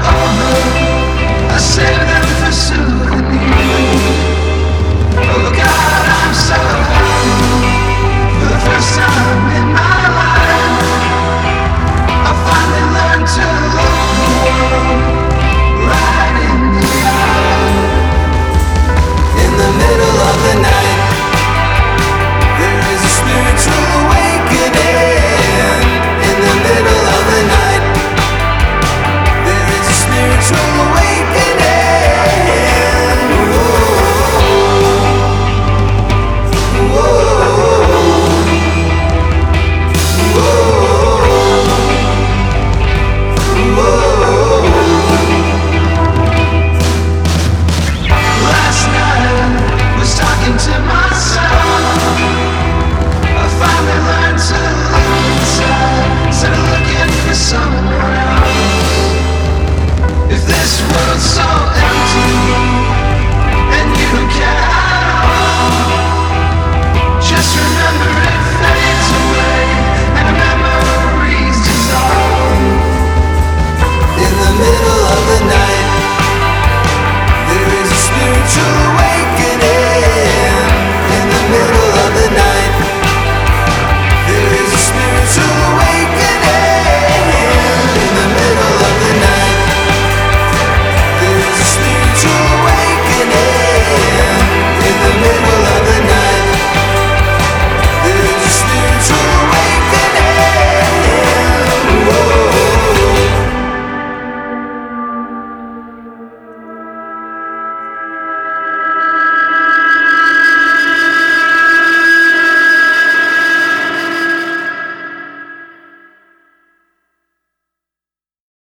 Over, I save them for soon.